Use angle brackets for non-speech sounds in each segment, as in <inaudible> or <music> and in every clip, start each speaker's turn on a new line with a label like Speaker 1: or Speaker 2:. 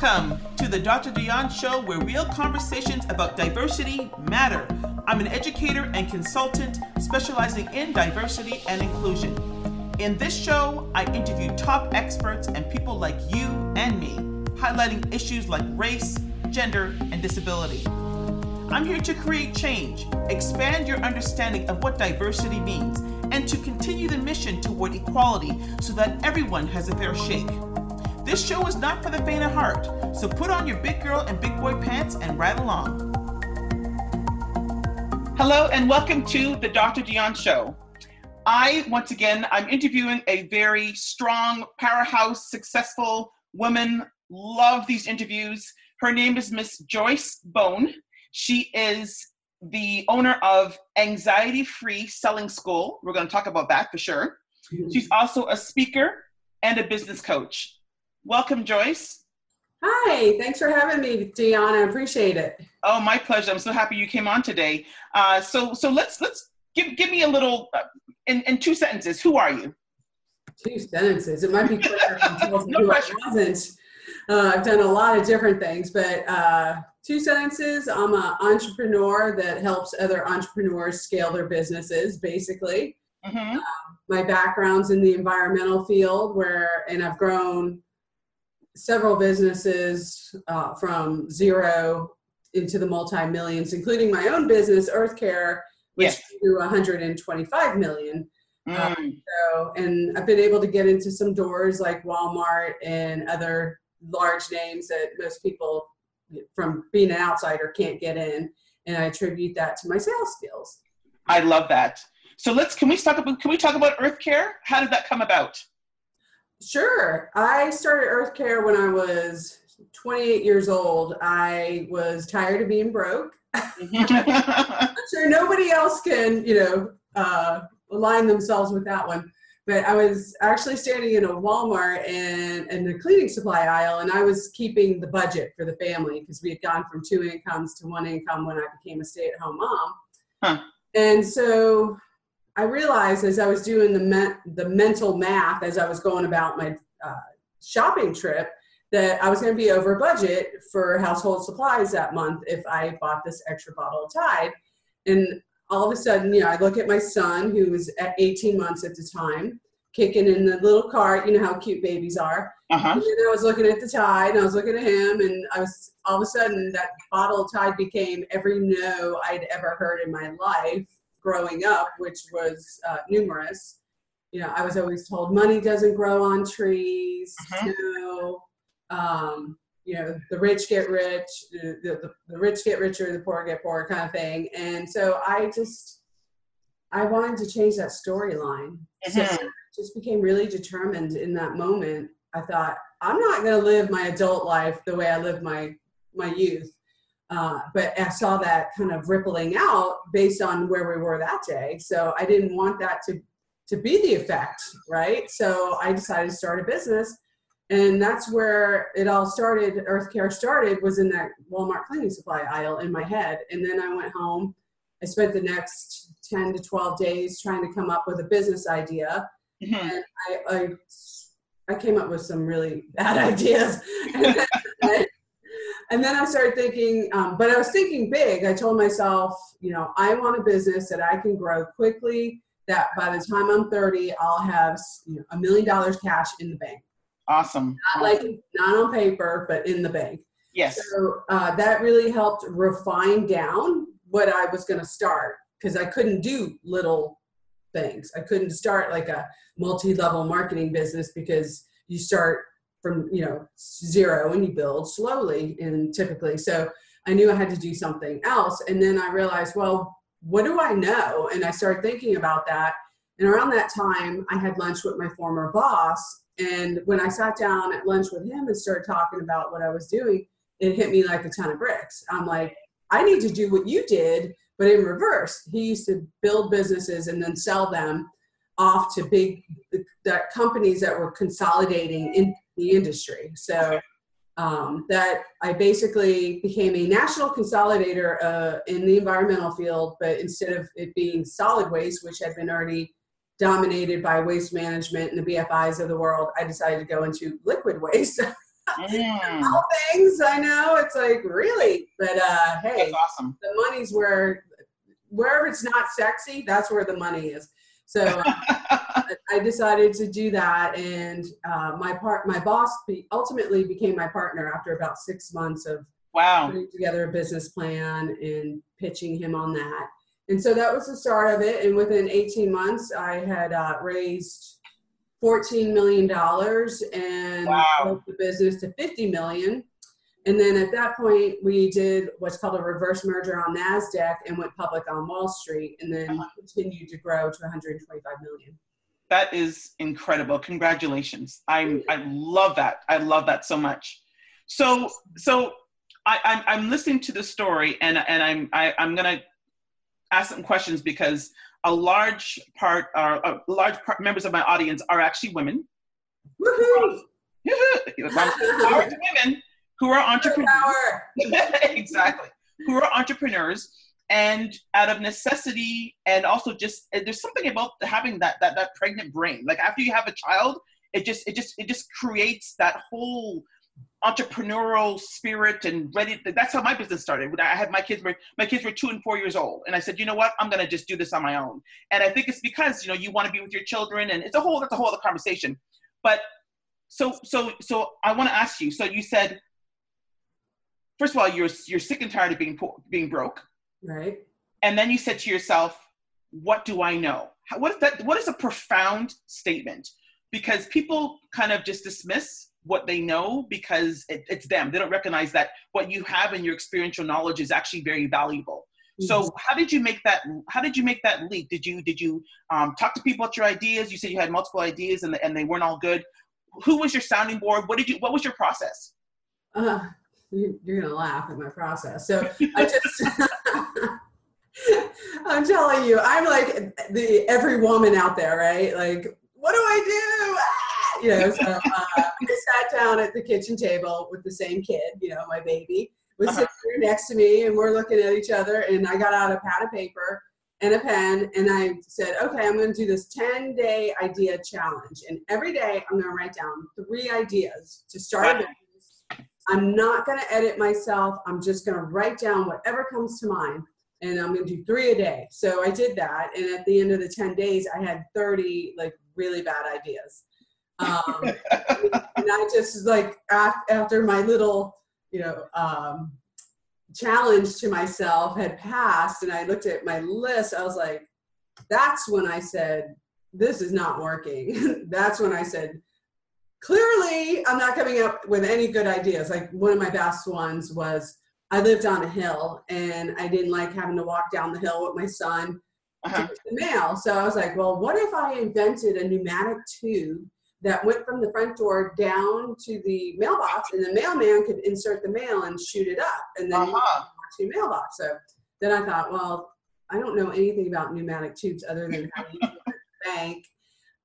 Speaker 1: Welcome to the Dr. Dionne Show, where real conversations about diversity matter. I'm an educator and consultant specializing in diversity and inclusion. In this show, I interview top experts and people like you and me, highlighting issues like race, gender, and disability. I'm here to create change, expand your understanding of what diversity means, and to continue the mission toward equality so that everyone has a fair shake. This show is not for the faint of heart, so put on your big girl and big boy pants and ride along. Hello, and welcome to the Dr. Dionne Show. I, once again, I'm interviewing a very strong, powerhouse, successful woman. Love these interviews. Her name is Miss Joyce Bone. She is the owner of Anxiety Free Selling School. We're going to talk about that for sure. Mm-hmm. She's also a speaker and a business coach. Welcome, Joyce.
Speaker 2: Hi, thanks for having me, Dionne. I appreciate it.
Speaker 1: Oh, my pleasure. I'm so happy you came on today. Uh, so, so let's let's give give me a little uh, in in two sentences. Who are you?
Speaker 2: Two sentences. It might be quicker <laughs> no who I wasn't. Uh, I've done a lot of different things, but uh, two sentences. I'm an entrepreneur that helps other entrepreneurs scale their businesses, basically. Mm-hmm. Uh, my background's in the environmental field, where and I've grown several businesses uh, from zero into the multi millions, including my own business, Earth Care, which yes. grew 125 million. Mm. Um, so, and I've been able to get into some doors like Walmart and other large names that most people from being an outsider can't get in. And I attribute that to my sales skills.
Speaker 1: I love that. So let's can we talk about can we talk about Earth Care? How did that come about?
Speaker 2: Sure. I started Earth Care when I was 28 years old. I was tired of being broke. <laughs> Sure nobody else can, you know, uh, align themselves with that one. But I was actually standing in a Walmart and in the cleaning supply aisle, and I was keeping the budget for the family because we had gone from two incomes to one income when I became a stay-at-home mom. Huh. And so I realized as I was doing the me- the mental math as I was going about my uh, shopping trip that I was going to be over budget for household supplies that month if I bought this extra bottle of Tide. And all of a sudden, you know, I look at my son who was at 18 months at the time, kicking in the little cart. You know how cute babies are. Uh-huh. And I was looking at the Tide, and I was looking at him, and I was all of a sudden that bottle of Tide became every no I'd ever heard in my life growing up, which was uh, numerous. You know, I was always told money doesn't grow on trees. You know, um, you know, the rich get rich, the, the, the rich get richer, the poor get poor, kind of thing. And so I just, I wanted to change that storyline. So mm-hmm. just became really determined in that moment. I thought, I'm not going to live my adult life the way I lived my my youth. Uh, but I saw that kind of rippling out based on where we were that day. So I didn't want that to to be the effect, right? So I decided to start a business, and that's where it all started. Earth Care started was in that Walmart cleaning supply aisle in my head, and then I went home. I spent the next ten to twelve days trying to come up with a business idea, mm-hmm. and I, I I came up with some really bad <laughs> ideas. and then I started thinking, um, but I was thinking big. I told myself, you know, I want a business that I can grow quickly. That by the time I'm 30, I'll have you know, a million dollars cash in the bank.
Speaker 1: Awesome.
Speaker 2: Not
Speaker 1: like
Speaker 2: not on paper, but in the bank.
Speaker 1: Yes.
Speaker 2: So uh, that really helped refine down what I was going to start because I couldn't do little things. I couldn't start like a multi-level marketing business because you start from you know zero and you build slowly and typically. So i knew i had to do something else. And then i realized well what do i know? And i started thinking about that. And around that time i had lunch with my former boss. And when i sat down at lunch with him and started talking about what i was doing it hit me like a ton of bricks. I'm like i need to do what you did but in reverse. He used to build businesses and then sell them off to big that companies that were consolidating in the industry. So um, that I basically became a national consolidator uh, in the environmental field, but instead of it being solid waste, which had been already dominated by waste management and the BFIs of the world, I decided to go into liquid waste. <laughs> mm. all things I know. It's like really, but uh, hey,
Speaker 1: awesome.
Speaker 2: The money's where wherever it's not sexy, that's where the money is. So uh, I decided to do that, and uh, my part, my boss, be, ultimately became my partner after about six months of
Speaker 1: wow
Speaker 2: putting together a business plan and pitching him on that. And so that was the start of it. And within 18 months, I had uh, raised 14 million dollars and
Speaker 1: wow.
Speaker 2: the business to 50 million. And then at that point, we did what's called a reverse merger on NASDAQ and went public on Wall Street and then uh-huh. continued to grow to 125 million.
Speaker 1: That is incredible. Congratulations. I'm, I love that. I love that so much. So, so I, I'm, I'm listening to the story and, and I'm, I, I'm going to ask some questions because a large part, uh, large part, members of my audience are actually women.
Speaker 2: Woohoo! <laughs>
Speaker 1: women who are entrepreneurs. <laughs> <laughs> exactly. Who are entrepreneurs and out of necessity and also just eh, there's something about having that that that pregnant brain. Like after you have a child, it just it just it just creates that whole entrepreneurial spirit and ready that's how my business started i had my kids were my kids were two and four years old and i said you know what i'm going to just do this on my own and i think it's because you know you want to be with your children and it's a whole that's a whole other conversation but so so so i want to ask you so you said first of all, you're you're sick and tired of being poor, being broke.
Speaker 2: Right.
Speaker 1: And then you said to yourself, "What do I know?" what is that? What is a profound statement? Because people kind of just dismiss what they know because it, it's them. They don't recognize that what you have in your experiential knowledge is actually very valuable. Mm-hmm. So how did you make that? How did you make that leap? Did you did you um, talk to people about your ideas? You said you had multiple ideas and and they weren't all good. Who was your sounding board? What did you? What was your process?
Speaker 2: Uh, you're gonna laugh at my process. So I just, <laughs> I'm telling you, I'm like the every woman out there, right? Like, what do I do? Ah! You know, so uh, I sat down at the kitchen table with the same kid, you know, my baby was uh-huh. sitting next to me, and we're looking at each other. And I got out a pad of paper and a pen, and I said, okay, I'm going to do this 10 day idea challenge, and every day I'm going to write down three ideas to start I'm not going to edit myself. I'm just going to write down whatever comes to mind. And I'm going to do three a day. So I did that. And at the end of the 10 days, I had 30 like really bad ideas. Um, <laughs> and I just like, after my little, you know, um, challenge to myself had passed and I looked at my list, I was like, that's when I said, this is not working. <laughs> that's when I said, clearly I'm not coming up with any good ideas. Like one of my best ones was I lived on a hill and I didn't like having to walk down the hill with my son uh-huh. to the mail. So I was like, well, what if I invented a pneumatic tube that went from the front door down to the mailbox and the mailman could insert the mail and shoot it up and then uh-huh. to your mailbox. So then I thought, well, I don't know anything about pneumatic tubes other than how you bank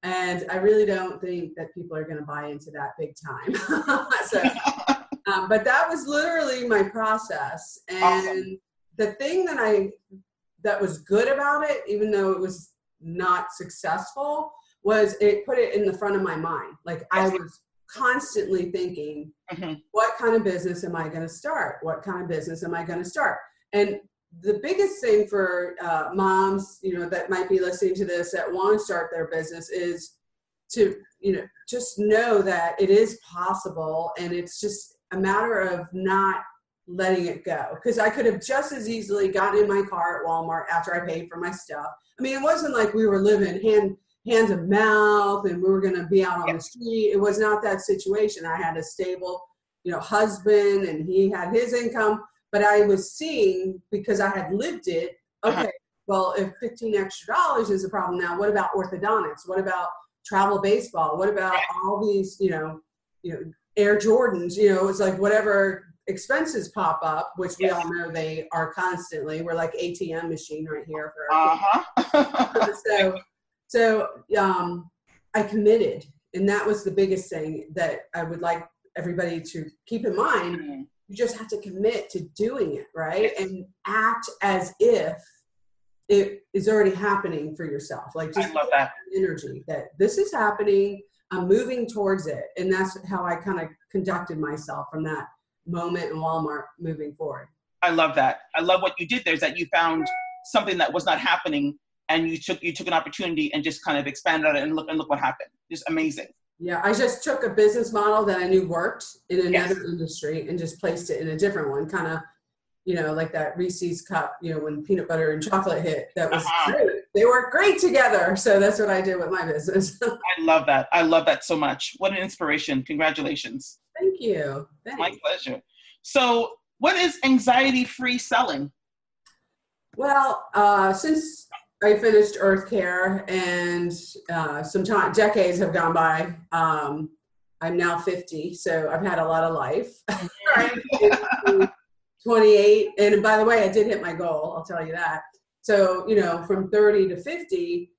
Speaker 2: and I really don't think that people are going to buy into that big time. <laughs> so, <laughs> um, but that was literally my process. And awesome. the thing that I that was good about it, even though it was not successful, was it put it in the front of my mind. Like I was constantly thinking, mm-hmm. what kind of business am I going to start? What kind of business am I going to start? And the biggest thing for uh, moms, you know, that might be listening to this that want to start their business is to, you know, just know that it is possible and it's just a matter of not letting it go. Because I could have just as easily gotten in my car at Walmart after I paid for my stuff. I mean, it wasn't like we were living hand hand to mouth and we were going to be out on the street. It was not that situation. I had a stable, you know, husband and he had his income but I was seeing because I had lived it. Uh-huh. Okay, uh-huh. well, if fifteen extra dollars is a problem now, what about orthodontics? What about travel baseball? What about all these, you know, you know, Air Jordans? You know, it's like whatever expenses pop up, which we all know they are constantly. We're like ATM machine right here for. Uh-huh. <laughs> so, so um, I committed, and that was the biggest thing that I would like everybody to keep in mind. You just have to commit to doing it right and act as if it is already happening for yourself like just
Speaker 1: I love that
Speaker 2: energy that this is happening I'm moving towards it. And that's how I kind of conducted myself from that moment in Walmart moving forward.
Speaker 1: I love that. I love what you did there is that you found something that was not happening and you took you took an opportunity and just kind of expanded on it and look and look what happened. Just amazing.
Speaker 2: Yeah, I just took a business model that I knew worked in another yes. industry and just placed it in a different one, kind of, you know, like that Reese's cup, you know, when peanut butter and chocolate hit. That was uh-huh. great. They work great together. So that's what I did with my business. <laughs>
Speaker 1: I love that. I love that so much. What an inspiration. Congratulations.
Speaker 2: Thank you. Thanks.
Speaker 1: My pleasure. So, what is anxiety free selling?
Speaker 2: Well, uh, since I finished Earth Care, and uh, some time, decades have gone by. Um, I'm now 50, so I've had a lot of life. <laughs> 28, and by the way, I did hit my goal. I'll tell you that. So you know, from 30 to 50,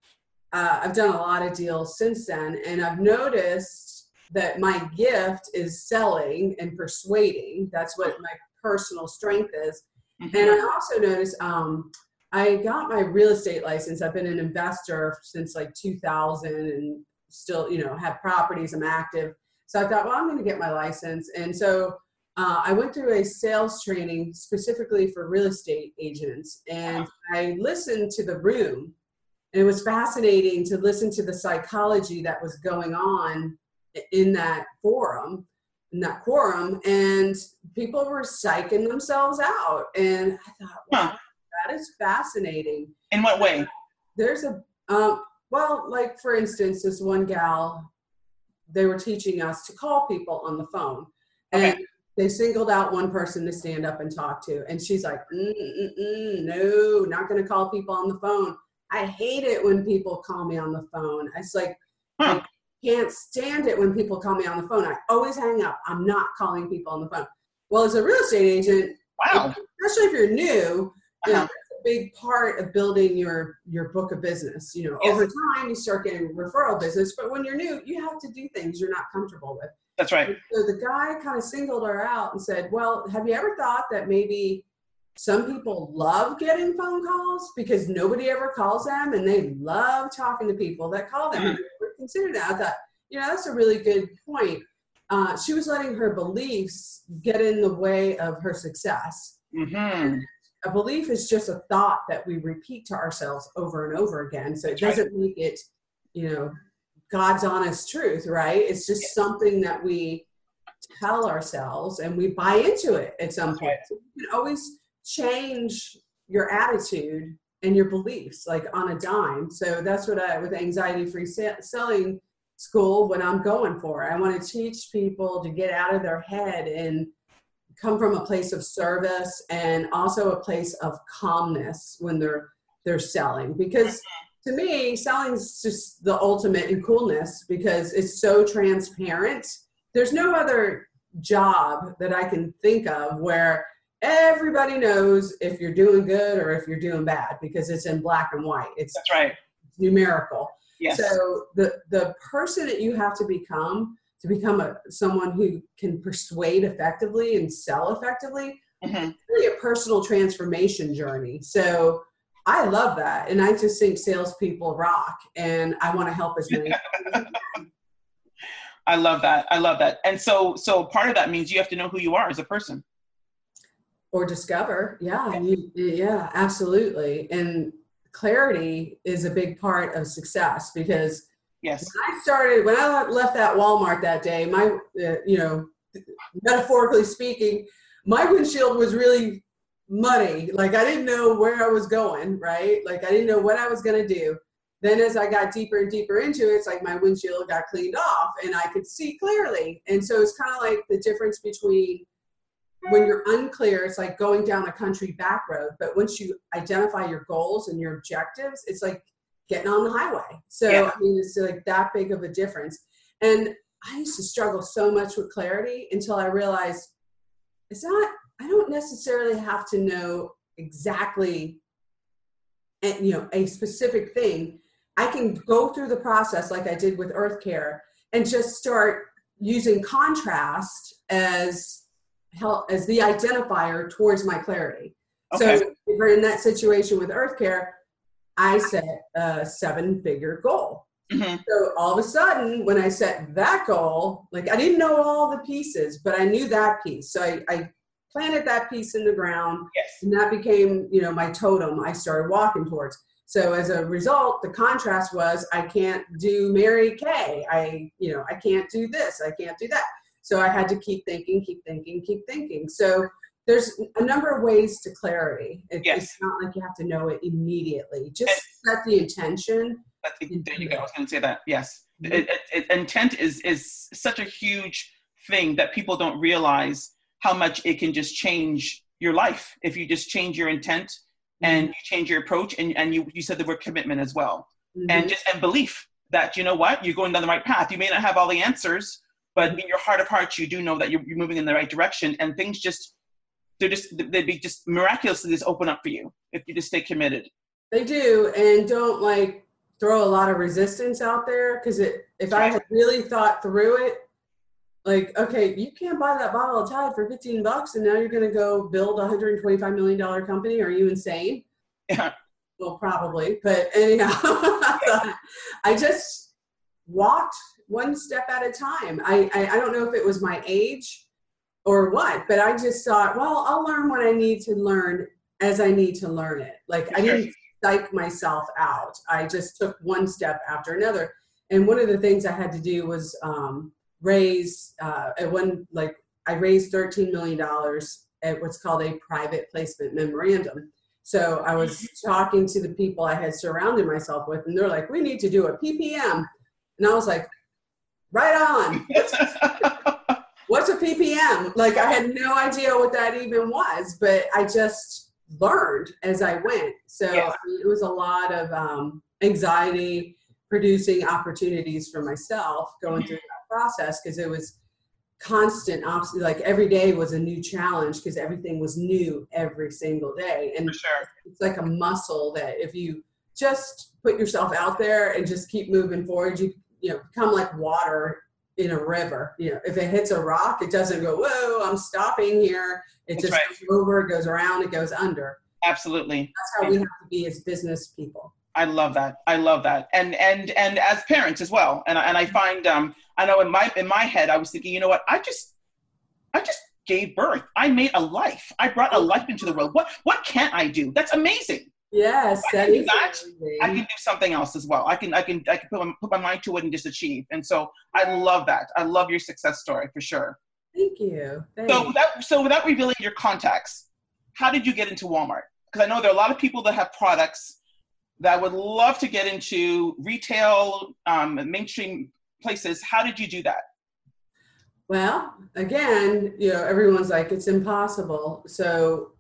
Speaker 2: uh, I've done a lot of deals since then, and I've noticed that my gift is selling and persuading. That's what my personal strength is. Mm-hmm. And I also notice um, I got my real estate license. I've been an investor since like 2000 and still, you know, have properties. I'm active. So I thought, well, I'm going to get my license. And so uh, I went through a sales training specifically for real estate agents. And I listened to the room. And it was fascinating to listen to the psychology that was going on in that forum, in that quorum. And people were psyching themselves out. And I thought, wow. That is fascinating.
Speaker 1: In what way?
Speaker 2: There's a um, well, like for instance, this one gal, they were teaching us to call people on the phone, and okay. they singled out one person to stand up and talk to, and she's like, "No, not going to call people on the phone. I hate it when people call me on the phone. It's like." Huh. I can't stand it when people call me on the phone. I always hang up. I'm not calling people on the phone. Well, as a real estate agent,
Speaker 1: wow.
Speaker 2: especially if you're new, yeah, that's a big part of building your your book of business. You know, yes. over time you start getting referral business, but when you're new, you have to do things you're not comfortable with.
Speaker 1: That's right. And
Speaker 2: so the guy kind of singled her out and said, "Well, have you ever thought that maybe?" Some people love getting phone calls because nobody ever calls them and they love talking to people that call them. Mm-hmm. Consider that. I thought, you know, that's a really good point. Uh, she was letting her beliefs get in the way of her success.
Speaker 1: Mm-hmm
Speaker 2: a belief is just a thought that we repeat to ourselves over and over again. So it doesn't make it, you know, God's honest truth, right? It's just something that we tell ourselves and we buy into it at some point. So you can always change your attitude and your beliefs like on a dime. So that's what I, with anxiety free selling school, what I'm going for. I want to teach people to get out of their head and come from a place of service and also a place of calmness when they're they're selling. Because to me selling is just the ultimate in coolness because it's so transparent. There's no other job that i can think of where everybody knows if you're doing good or if you're doing bad because it's in black and white. It's
Speaker 1: that's right.
Speaker 2: numerical.
Speaker 1: Yes.
Speaker 2: so the the person that you have to become to become a someone who can persuade effectively and sell effectively mm-hmm. really a personal transformation journey. So i love that and i just think salespeople rock and i want to help as many <laughs>
Speaker 1: i love that i love that. And so so part of that means you have to know who you are as a person.
Speaker 2: Or discover yeah. you, yeah absolutely. And clarity is a big part of success because
Speaker 1: Yes.
Speaker 2: When I started, when I left that Walmart that day, my, uh, you know, metaphorically speaking, my windshield was really muddy. Like I didn't know where I was going, right? Like I didn't know what I was going to do. Then as I got deeper and deeper into it, it's like my windshield got cleaned off and I could see clearly. And so it's kind of like the difference between when you're unclear, it's like going down a country back road. But once you identify your goals and your objectives, it's like getting on the highway. So yeah. I mean, it's like that big of a difference. And I used to struggle so much with clarity until I realized it's not. I don't necessarily have to know exactly, and eh, you know, a specific thing. I can go through the process like I did with Earth Care and just start using contrast as help as the identifier towards my clarity. Okay. So if we're in that situation with Earth Care, I set a seven figure goal. Mm-hmm. So all of a sudden, when I set that goal, like I didn't know all the pieces, but I knew that piece. So I, I planted that piece in the ground,
Speaker 1: yes.
Speaker 2: and that became, you know, my totem. I started walking towards. So as a result, the contrast was I can't do Mary Kay. I, you know, I can't do this. I can't do that. So I had to keep thinking, keep thinking, keep thinking. So there's a number of ways to clarity. It,
Speaker 1: yes.
Speaker 2: It's not like you have to know it immediately. Just and, set the intention.
Speaker 1: The, there you go. I was going to say that. Yes, mm-hmm. it, it, intent is is such a huge thing that people don't realize how much it can just change your life if you just change your intent mm-hmm. and you change your approach and, and you, you said the word commitment as well mm-hmm. and just and belief that you know what you're going down the right path you may not have all the answers but in your heart of hearts you do know that you're, you're moving in the right direction and things just they're just they'd be just miraculously just open up for you if you just stay committed.
Speaker 2: They do and don't like throw a lot of resistance out there because it if i had really thought through it like okay you can't buy that bottle of tide for 15 bucks and now you're going to go build a 125 million dollar company? Are you insane?
Speaker 1: Yeah.
Speaker 2: Well probably but anyhow <laughs> i just walked one step at a time. I, I i don't know if it was my age or what but i just thought well i'll learn what i need to learn as i need to learn it. Like i didn't psych myself out. I just took one step after another. And one of the things i had to do was um, raise uh, at one like I raised thirteen million dollars at what's called a private placement memorandum. So I was talking to the people I had surrounded myself with, and they're like, "We need to do a PPM," and I was like, "Right on." <laughs> What's a PPM? Like I had no idea what that even was, but I just learned as I went. So I mean, it was a lot of um, anxiety, producing opportunities for myself going through that process because it was constant like every day was a new challenge because everything was new every single day and
Speaker 1: sure.
Speaker 2: it's like a muscle that if you just put yourself out there and just keep moving forward you you know become like water in a river you know if it hits a rock it doesn't go whoa i'm stopping here it That's just right. goes over it goes around it goes under
Speaker 1: absolutely
Speaker 2: that's how we have to be as business people
Speaker 1: I love that. I love that. And and and as parents as well. And and I find um I know in my in my head I was thinking, you know what? I just I just gave birth. I made a life. I brought a life into the world. What what can't I do? That's amazing.
Speaker 2: Yes,
Speaker 1: I can. I can do something else as well. I can I can I can put my, put my mind to it and just achieve. And so I love that. I love your success story for sure.
Speaker 2: Thank you. Thanks.
Speaker 1: So without so without revealing your contacts, how did you get into Walmart? Because I know there are a lot of people that have products that would love to get into retail, um, mainstream places. How did you do that?
Speaker 2: Well, again, you know, everyone's like, it's impossible. So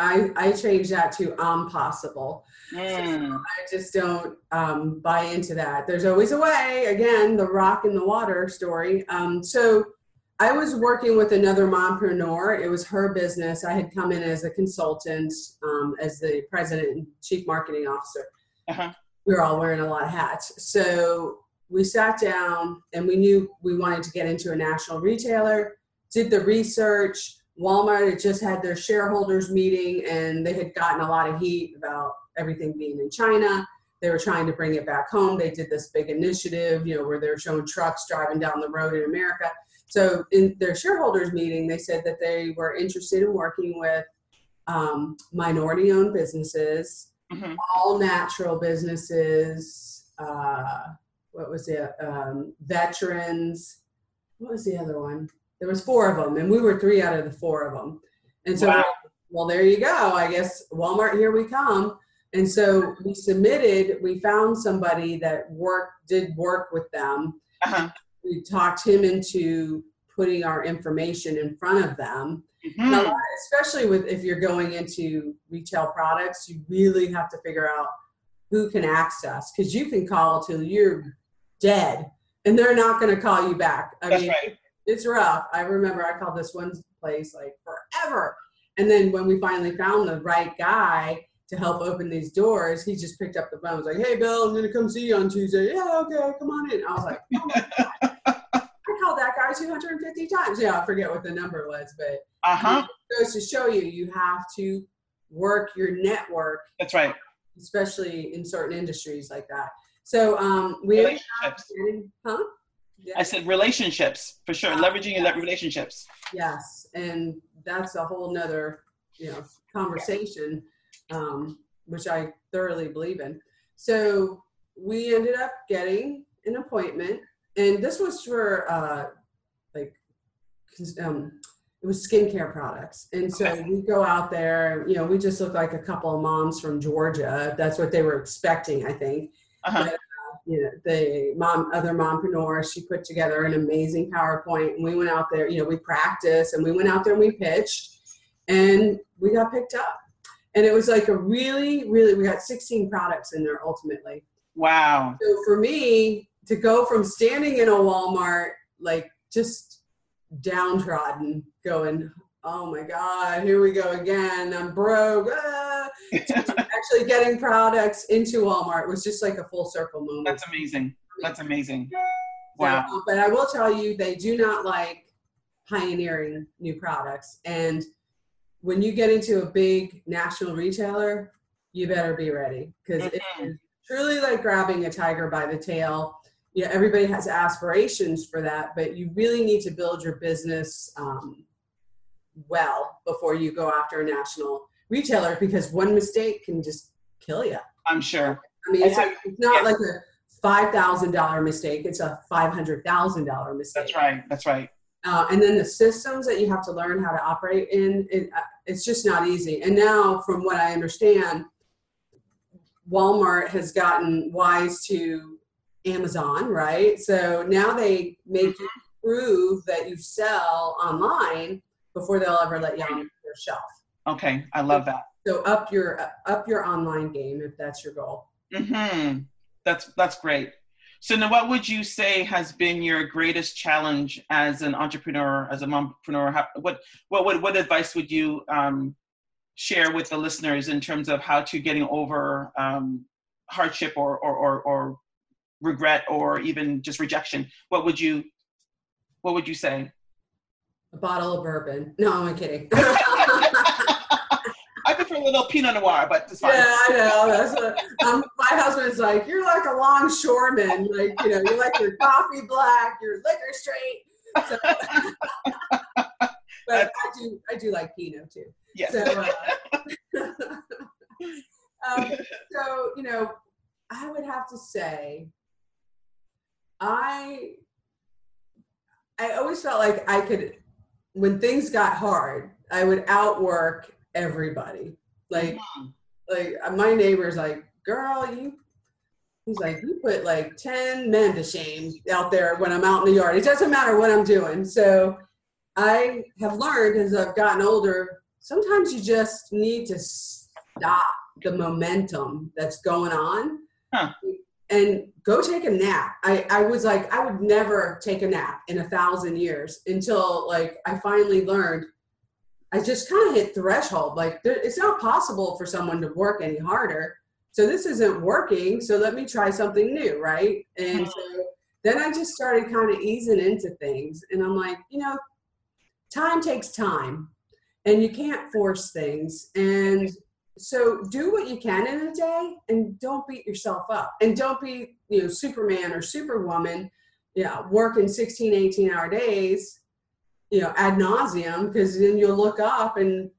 Speaker 2: I, I changed that to impossible. Mm. So I just don't um, buy into that. There's always a way. Again, the rock in the water story. Um, so I was working with another mompreneur. It was her business. I had come in as a consultant, um, as the president and chief marketing officer. Uh-huh. We were all wearing a lot of hats. So we sat down and we knew we wanted to get into a national retailer, did the research. Walmart had just had their shareholders meeting and they had gotten a lot of heat about everything being in China. They were trying to bring it back home. They did this big initiative, you know, where they're showing trucks driving down the road in America. So in their shareholders meeting, they said that they were interested in working with um, minority-owned businesses, mm-hmm. all natural businesses. Uh, what was it? Um, veterans. What was the other one? There was four of them, and we were three out of the four of them. And so, wow. well, there you go. I guess Walmart, here we come. And so we submitted. We found somebody that worked, did work with them. Uh-huh we talked him into putting our information in front of them. Mm-hmm. Now, especially with if you're going into retail products, you really have to figure out who can access because you can call till you're dead and they're not going to call you back. I
Speaker 1: That's mean, right.
Speaker 2: It's rough. I remember I called this one place like forever. And then when we finally found the right guy to help open these doors, he just picked up the phone. and Was like, "Hey, Bill, I'm going to come see you on Tuesday." Yeah, okay, come on in. I was like, oh my god. <laughs> I called that guy 250 times. Yeah, I forget what the number was, but
Speaker 1: uh-huh.
Speaker 2: it goes to show you you have to work your network.
Speaker 1: That's right.
Speaker 2: Especially in certain industries like that. So um, we. Getting, huh?
Speaker 1: Yeah. I said relationships for sure. Leveraging your relationships.
Speaker 2: Yes, and that's a whole nother you know conversation, um, which I thoroughly believe in. So we ended up getting an appointment, and this was for uh, like um, it was skincare products. And so okay. we go out there, you know, we just look like a couple of moms from Georgia. That's what they were expecting, I think. Uh-huh. You know, the mom, other mompreneur, she put together an amazing PowerPoint and we went out there, you know, we practiced and we went out there and we pitched and we got picked up. And it was like a really, really, we got 16 products in there ultimately.
Speaker 1: Wow.
Speaker 2: So for me to go from standing in a Walmart, like just downtrodden, going, oh my God, here we go again. I'm broke. Ah. <laughs> actually getting products into Walmart was just like a full circle moment.
Speaker 1: That's amazing. That's amazing. Wow.
Speaker 2: So, but I will tell you, they do not like pioneering new products. And when you get into a big national retailer, you better be ready because mm-hmm. it is truly like grabbing a tiger by the tail you know, everybody has aspirations for that, but you really need to build your business um, well before you go after a national retailer because one mistake can just kill you.
Speaker 1: I'm sure.
Speaker 2: I mean, it's, it's not yeah. like a five thousand dollar mistake; it's a five hundred thousand dollar mistake.
Speaker 1: That's right. That's right.
Speaker 2: Uh, and then the systems that you have to learn how to operate in, it, uh, it's just not easy. And now, from what I understand, Walmart has gotten wise to Amazon, right? So now they make you mm-hmm. prove that you sell online before they'll ever let you on their shelf.
Speaker 1: Okay, I love that.
Speaker 2: So up your up your online game if that's your goal.
Speaker 1: Mhm. That's that's great. So now what would you say has been your greatest challenge as an entrepreneur, as a mompreneur? what what what what advice would you um, share with the listeners in terms of how to getting over um, hardship or, or, or, or regret or even just rejection, what would you what would you say?
Speaker 2: A bottle of bourbon. No, I'm kidding. <laughs>
Speaker 1: I prefer a little Pinot Noir, but it's fine.
Speaker 2: Yeah, I know. That's what um, my husband's like. You're like a longshoreman. Like you know, you like your coffee black, your liquor straight. So, <laughs> but I do, I do like Pinot too.
Speaker 1: Yes.
Speaker 2: So, uh, <laughs> um, so you know, I would have to say I I always felt like I could when things got hard, I would outwork everybody. Like mm-hmm. like uh, my neighbor's like, girl, you he's like, you put like 10 men to shame out there when I'm out in the yard. It doesn't matter what I'm doing. So I have learned as I've gotten older, sometimes you just need to stop the momentum that's going on. Huh and go take a nap. I, I was like, I would never take a nap in a thousand years until like I finally learned. I just kind of hit threshold. Like there, it's not possible for someone to work any harder. So this isn't working. So let me try something new, right? And so mm-hmm. then I just started kind of easing into things, and I'm like, you know, time takes time, and you can't force things. And so do what you can in a day and don't beat yourself up. And don't be you know superman or superwoman yeah working 16 18 hour days you know ad nauseum because then you'll look up and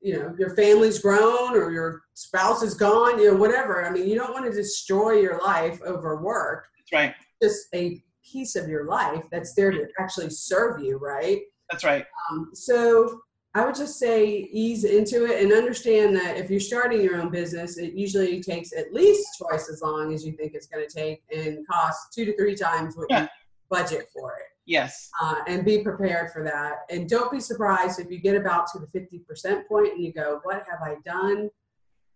Speaker 2: you know your family's grown or your spouse is gone you know whatever. I mean you don't want to destroy your life over work.
Speaker 1: That's right.
Speaker 2: Just a piece of your life that's there to actually serve you right?
Speaker 1: That's right.
Speaker 2: Um, so I would just say ease into it and understand that if you're starting your own business, it usually takes at least twice as long as you think it's going to take and costs two to three times what yeah. you budget for it.
Speaker 1: Yes.
Speaker 2: Uh, and be prepared for that. And don't be surprised if you get about to the 50% point and you go, What have I done?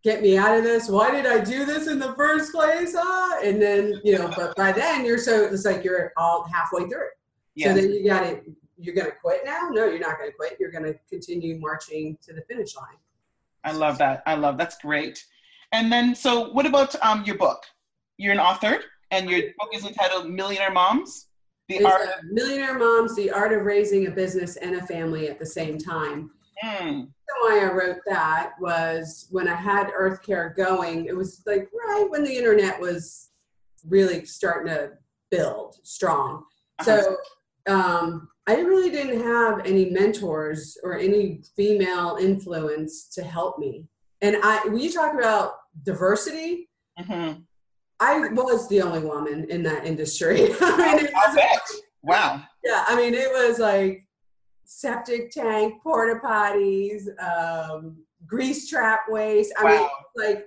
Speaker 2: Get me out of this. Why did I do this in the first place? Ah, and then, you know, but by then you're so, it's like you're all halfway through. Yes. So then you got to you're going to quit now? No, you're not going to quit. You're going to continue marching to the finish line.
Speaker 1: I love that. I love that's great. And then, so what about um, your book? You're an author, and your book is entitled Millionaire Moms.
Speaker 2: The it's art Millionaire Moms: The Art of Raising a Business and a Family at the Same Time. Mm. why I wrote that was when I had Earth Care going. It was like right when the internet was really starting to build strong.
Speaker 1: Uh-huh.
Speaker 2: So um, I really didn't have any mentors or any female influence to help me. And I, when you talk about diversity,
Speaker 1: Mhm.
Speaker 2: I was the only woman in that industry. <laughs> I mean, it
Speaker 1: I'll
Speaker 2: was,
Speaker 1: bet. Wow.
Speaker 2: yeah, I mean, it was like septic tank, porta potties, um, grease trap waste. I mean, like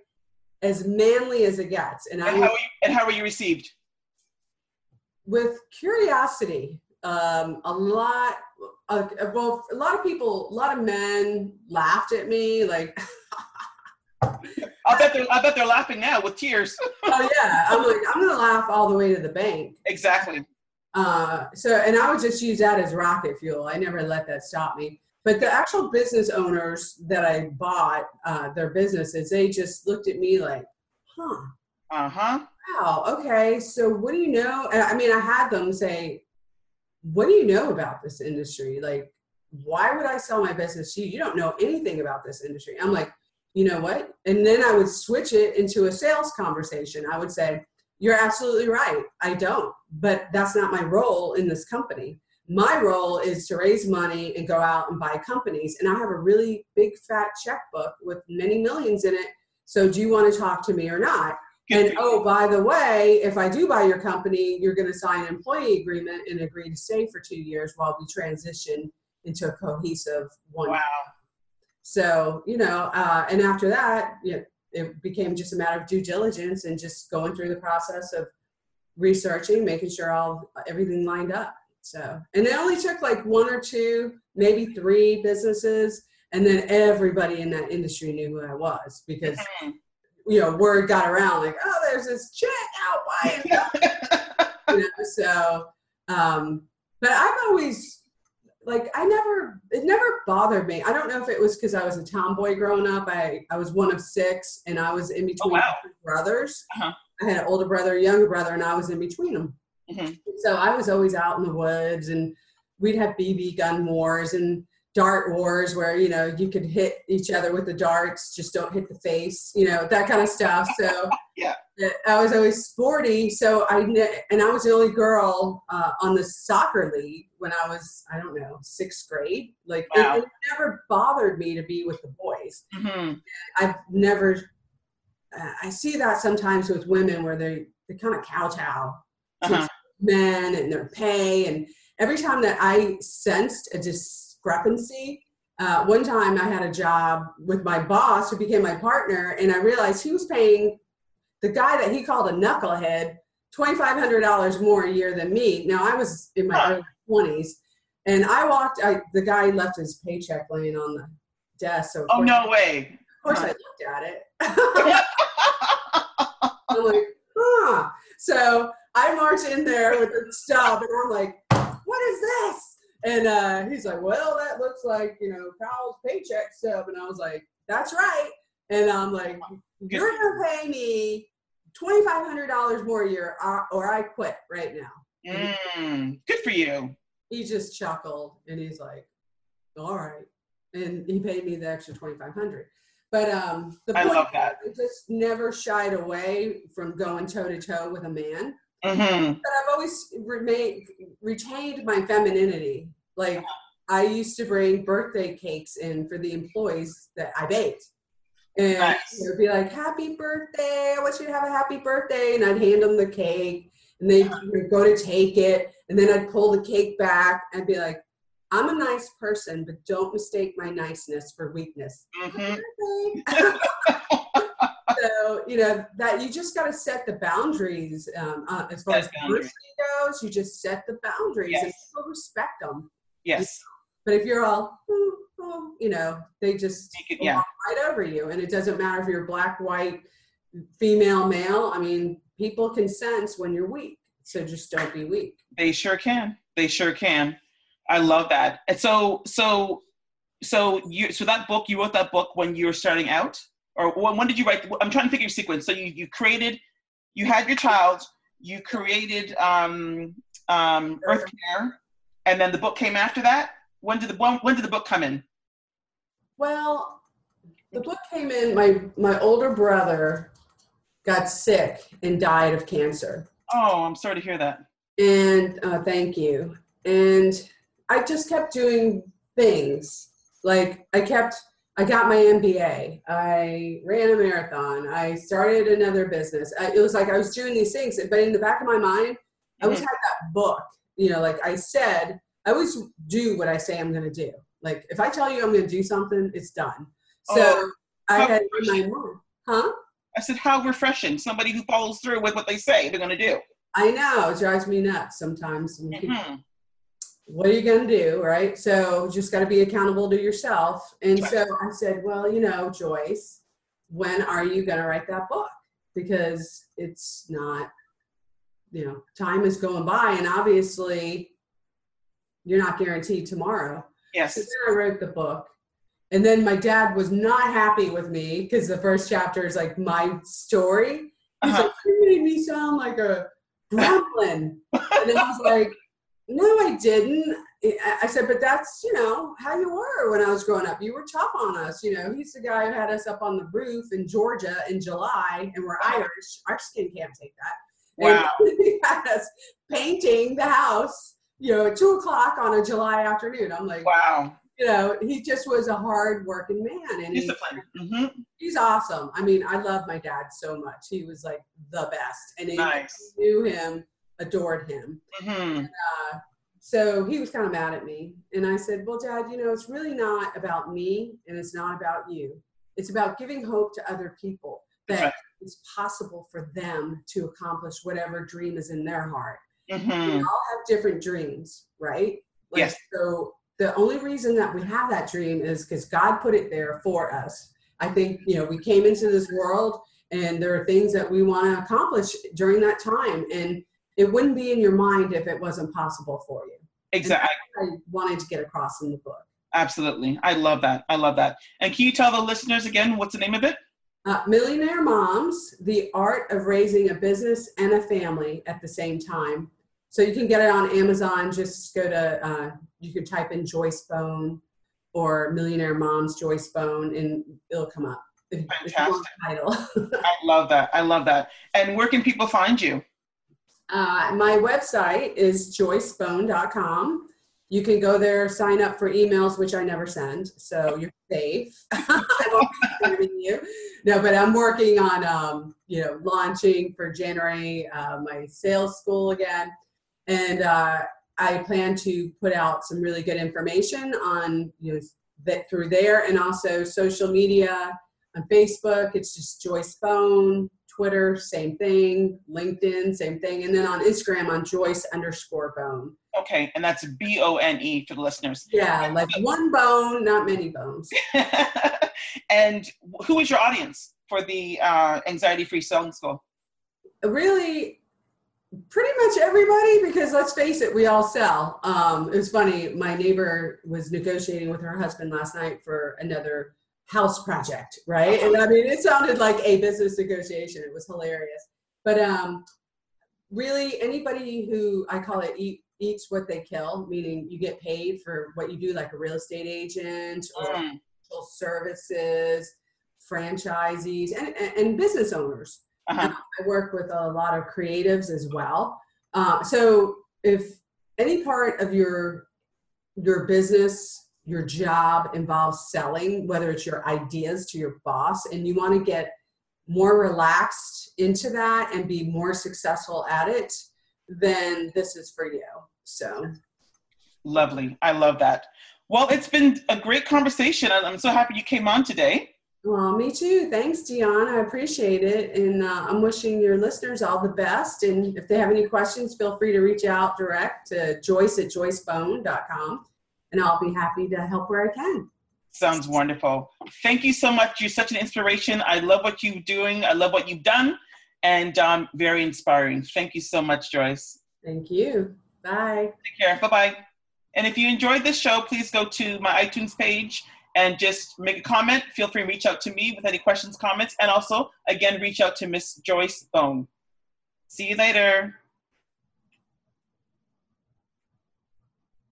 Speaker 2: as manly as it gets. And I
Speaker 1: And how, were you, and how were you received?
Speaker 2: with curiosity um, a lot uh, well a lot of people a lot of men laughed at me like
Speaker 1: I bet they're I bet they're laughing now with tears. <laughs>
Speaker 2: oh yeah. I'm like i'm gonna laugh all the way to the bank.
Speaker 1: Exactly.
Speaker 2: uh, so and i would just use that as rocket fuel. I never let that stop me. But the actual business owners that i bought uh, their businesses they just looked at me like huh.
Speaker 1: Uh huh.
Speaker 2: wow okay. So what do you know? And i mean i had them say what do you know about this industry? Like why would i sell my business to you? You don't know anything about this industry. I'm like you know what? And then i would switch it into a sales conversation. I would say you're absolutely right. I don't but that's not my role in this company. My role is to raise money and go out and buy companies and i have a really big fat checkbook with many millions in it. So do you want to talk to me or not and <laughs> oh, by the way, if I do buy your company, you're going to sign an employee agreement and agree to stay for two years while we transition into a cohesive one.
Speaker 1: Wow.
Speaker 2: So you know, uh, and after that, you know, it became just a matter of due diligence and just going through the process of researching, making sure all everything lined up. So, and it only took like one or two, maybe three businesses, and then everybody in that industry knew who I was because
Speaker 1: Mhm.
Speaker 2: You know, word got around like, oh, there's this chick out buying, <laughs> you know, so, um, but I've always, like, I never, it never bothered me. I don't know if it was because I was a tomboy growing up. I, I was one of six and I was in between
Speaker 1: wow.
Speaker 2: brothers.
Speaker 1: Uh-huh.
Speaker 2: I had an older brother, a younger brother, and I was in between them.
Speaker 1: Mhm.
Speaker 2: So I was always out in the woods and we'd have BB gun wars and dart wars where, you know, you could hit each other with the darts, just don't hit the face, you know, that kind of stuff. So <laughs>
Speaker 1: Yeah.
Speaker 2: I was always sporty. So I, and I was the only girl uh, on the soccer league when I was, I don't know, sixth grade. Like it-
Speaker 1: Wow.
Speaker 2: it, never bothered me to be with the boys.
Speaker 1: Mhm.
Speaker 2: I've never, uh, I see that sometimes with women where they, they kind of kowtow to
Speaker 1: Uh-huh.
Speaker 2: men and their pay. And every time that I sensed a discrepancy, uh, one time I had a job with my boss who became my partner, and I realized he was paying the guy that he called a knucklehead $2,500 more a year than me. Now I was in my early 20s, and I walked, I, the guy left his paycheck laying on the desk. So
Speaker 1: Oh no way.
Speaker 2: of course,
Speaker 1: Huh.
Speaker 2: I looked at it. <laughs> I'm like, huh. So I march in there with the stuff, and I'm like, what is this? And uh, he's like, well, that looks like, you know, Kyle's paycheck stub. And I was like, that's right. And I'm like, you're going to pay me $2,500 more a year or, I quit right now.
Speaker 1: Mm, good for you.
Speaker 2: He just chuckled and he's like, all right. And he paid me the extra 2500 But um, the
Speaker 1: I
Speaker 2: point. I just never shied away from going toe to toe with a man.
Speaker 1: hmm
Speaker 2: But I've always remained retained my femininity. Like I used to bring birthday cakes in for the employees that I baked. And
Speaker 1: Nice.
Speaker 2: it would be like, happy birthday. I want you to have a happy birthday. And I'd hand them the cake and they'd go to take it. And then I'd pull the cake back and be like, I'm a nice person, but don't mistake my niceness for weakness.
Speaker 1: hmm <laughs>
Speaker 2: so you know that you just got to set the boundaries um, uh, as far
Speaker 1: Set
Speaker 2: as diversity goes. You just set the boundaries and people respect them.
Speaker 1: Yes.
Speaker 2: But if you're all, you know, they just
Speaker 1: could- yeah.
Speaker 2: walk right over you, and it doesn't matter if you're black, white, female, male. I mean, people can sense when you're weak, so just don't be weak.
Speaker 1: They sure can. They sure can. I love that. And so, so, so you, so that book, you wrote that book when you were starting out, or when, when did you write? I'm trying to figure your sequence. So you, you created, you had your child, you created um, um, Earth Care, and then the book came after that. When did the when, when did the book come in?
Speaker 2: Well, the book came in. My my older brother got sick and died of cancer.
Speaker 1: Oh, I'm sorry to hear that.
Speaker 2: And uh, thank you. And I just kept doing things. Like I kept, I got my MBA. I ran a marathon. I started another business. I, it was like I was doing these things, but in the back of my mind, I always
Speaker 1: Mhm.
Speaker 2: had that book. You know, like I said, I always do what I say I'm going to do. Like if I tell you I'm going to do something, it's done. So
Speaker 1: Oh,
Speaker 2: I had my mind, huh?
Speaker 1: I said, how refreshing. Somebody who follows through with what they say they're going to do.
Speaker 2: I know it drives me nuts sometimes.
Speaker 1: Mhm.
Speaker 2: what are you going to do right so just got to be accountable to yourself and
Speaker 1: Right.
Speaker 2: so i said well you know joyce when are you going to write that book because it's not you know time is going by and obviously you're not guaranteed tomorrow
Speaker 1: Yes.
Speaker 2: so then i wrote the book and then my dad was not happy with me because the first chapter is like my story he's
Speaker 1: Uh-huh.
Speaker 2: like you made me sound like a gremlin and I was like, no, I didn't. I I said, but that's, you know, how you were when I was growing up. You were tough on us. You know, he's the guy who had us up on the roof in Georgia in July, and we're Irish. Our skin can't take that.
Speaker 1: Wow.
Speaker 2: And he had painting the house, you know, at two o'clock on a July afternoon. I'm like,
Speaker 1: Wow.
Speaker 2: you know, he just was a hard working man. And he,
Speaker 1: Discipline. hmm
Speaker 2: he's awesome. I mean, I love my dad so much. He was like the best. And he
Speaker 1: Nice.
Speaker 2: knew him, adored him.
Speaker 1: hmm
Speaker 2: So he was kind of mad at me. And I said, Well, Dad, you know, it's really not about me and it's not about you. It's about giving hope to other people that. It's possible for them to accomplish whatever dream is in their heart. We
Speaker 1: hmm
Speaker 2: all have different dreams, right? Like,
Speaker 1: Yes.
Speaker 2: So the only reason that we have that dream is because God put it there for us. I think, you know, we came into this world and there are things that we want to accomplish during that time. And it wouldn't be in your mind if it wasn't possible for you.
Speaker 1: Exactly.
Speaker 2: I wanted to get across in the book.
Speaker 1: Absolutely. I love that. I love that. And can you tell the listeners again what's the name of it?
Speaker 2: Uh, Millionaire Moms, the art of raising a business and a family at the same time. So you can get it on Amazon. Just go to, uh, you can type in Joyce Bone or Millionaire Moms Joyce Bone and it'll come up. If, if you want the title. <laughs>
Speaker 1: I love that. I love that. And where can people find you?
Speaker 2: Uh, my website is joycebone.com. You can go there, sign up for emails, which I never send, so you're safe. <laughs> I won't be sending you. No, but I'm working on, um, you know, launching for January uh, my sales school again, and uh, I plan to put out some really good information on you know that through there, and also social media on Facebook. It's just Joyce Bone. Twitter, same thing. LinkedIn, same thing. And then on Instagram, on Joyce underscore Bone.
Speaker 1: Okay, and that's B O N E for the listeners.
Speaker 2: Yeah, like one bone, not many bones. <laughs>
Speaker 1: and who is your audience for the uh, Anxiety Free Selling School?
Speaker 2: Really, pretty much everybody, because let's face it, we all sell. Um, it was funny. My neighbor was negotiating with her husband last night for another house project, right? And I mean, it sounded like a business negotiation. It was hilarious. But um, really, anybody who I call it eat, eats what they kill, meaning you get paid for what you do, like a real estate agent or
Speaker 1: Mm,
Speaker 2: financial services, franchisees, and, and, and business owners.
Speaker 1: uh-huh.
Speaker 2: I work with a lot of creatives as well. Uh, so if any part of your your business, your job involves selling, whether it's your ideas to your boss, and you want to get more relaxed into that and be more successful at it, then this is for you. So
Speaker 1: Lovely. I love that. Well, it's been a great conversation. and I'm so happy you came on today.
Speaker 2: Well, me too. Thanks, Dionne. I appreciate it. And uh, I'm wishing your listeners all the best. And if they have any questions, feel free to reach out direct to joyce at joycebone.com. And I'll be happy to help where I can.
Speaker 1: Sounds wonderful. Thank you so much. You're such an inspiration. I love what you're doing. I love what you've done, and um, very inspiring. Thank you so much, Joyce.
Speaker 2: Thank you. Bye.
Speaker 1: Take care. Bye bye. And if you enjoyed this show, please go to my iTunes page and just make a comment. Feel free to reach out to me with any questions, comments, and also, again, reach out to Miss Joyce Bone. See you later.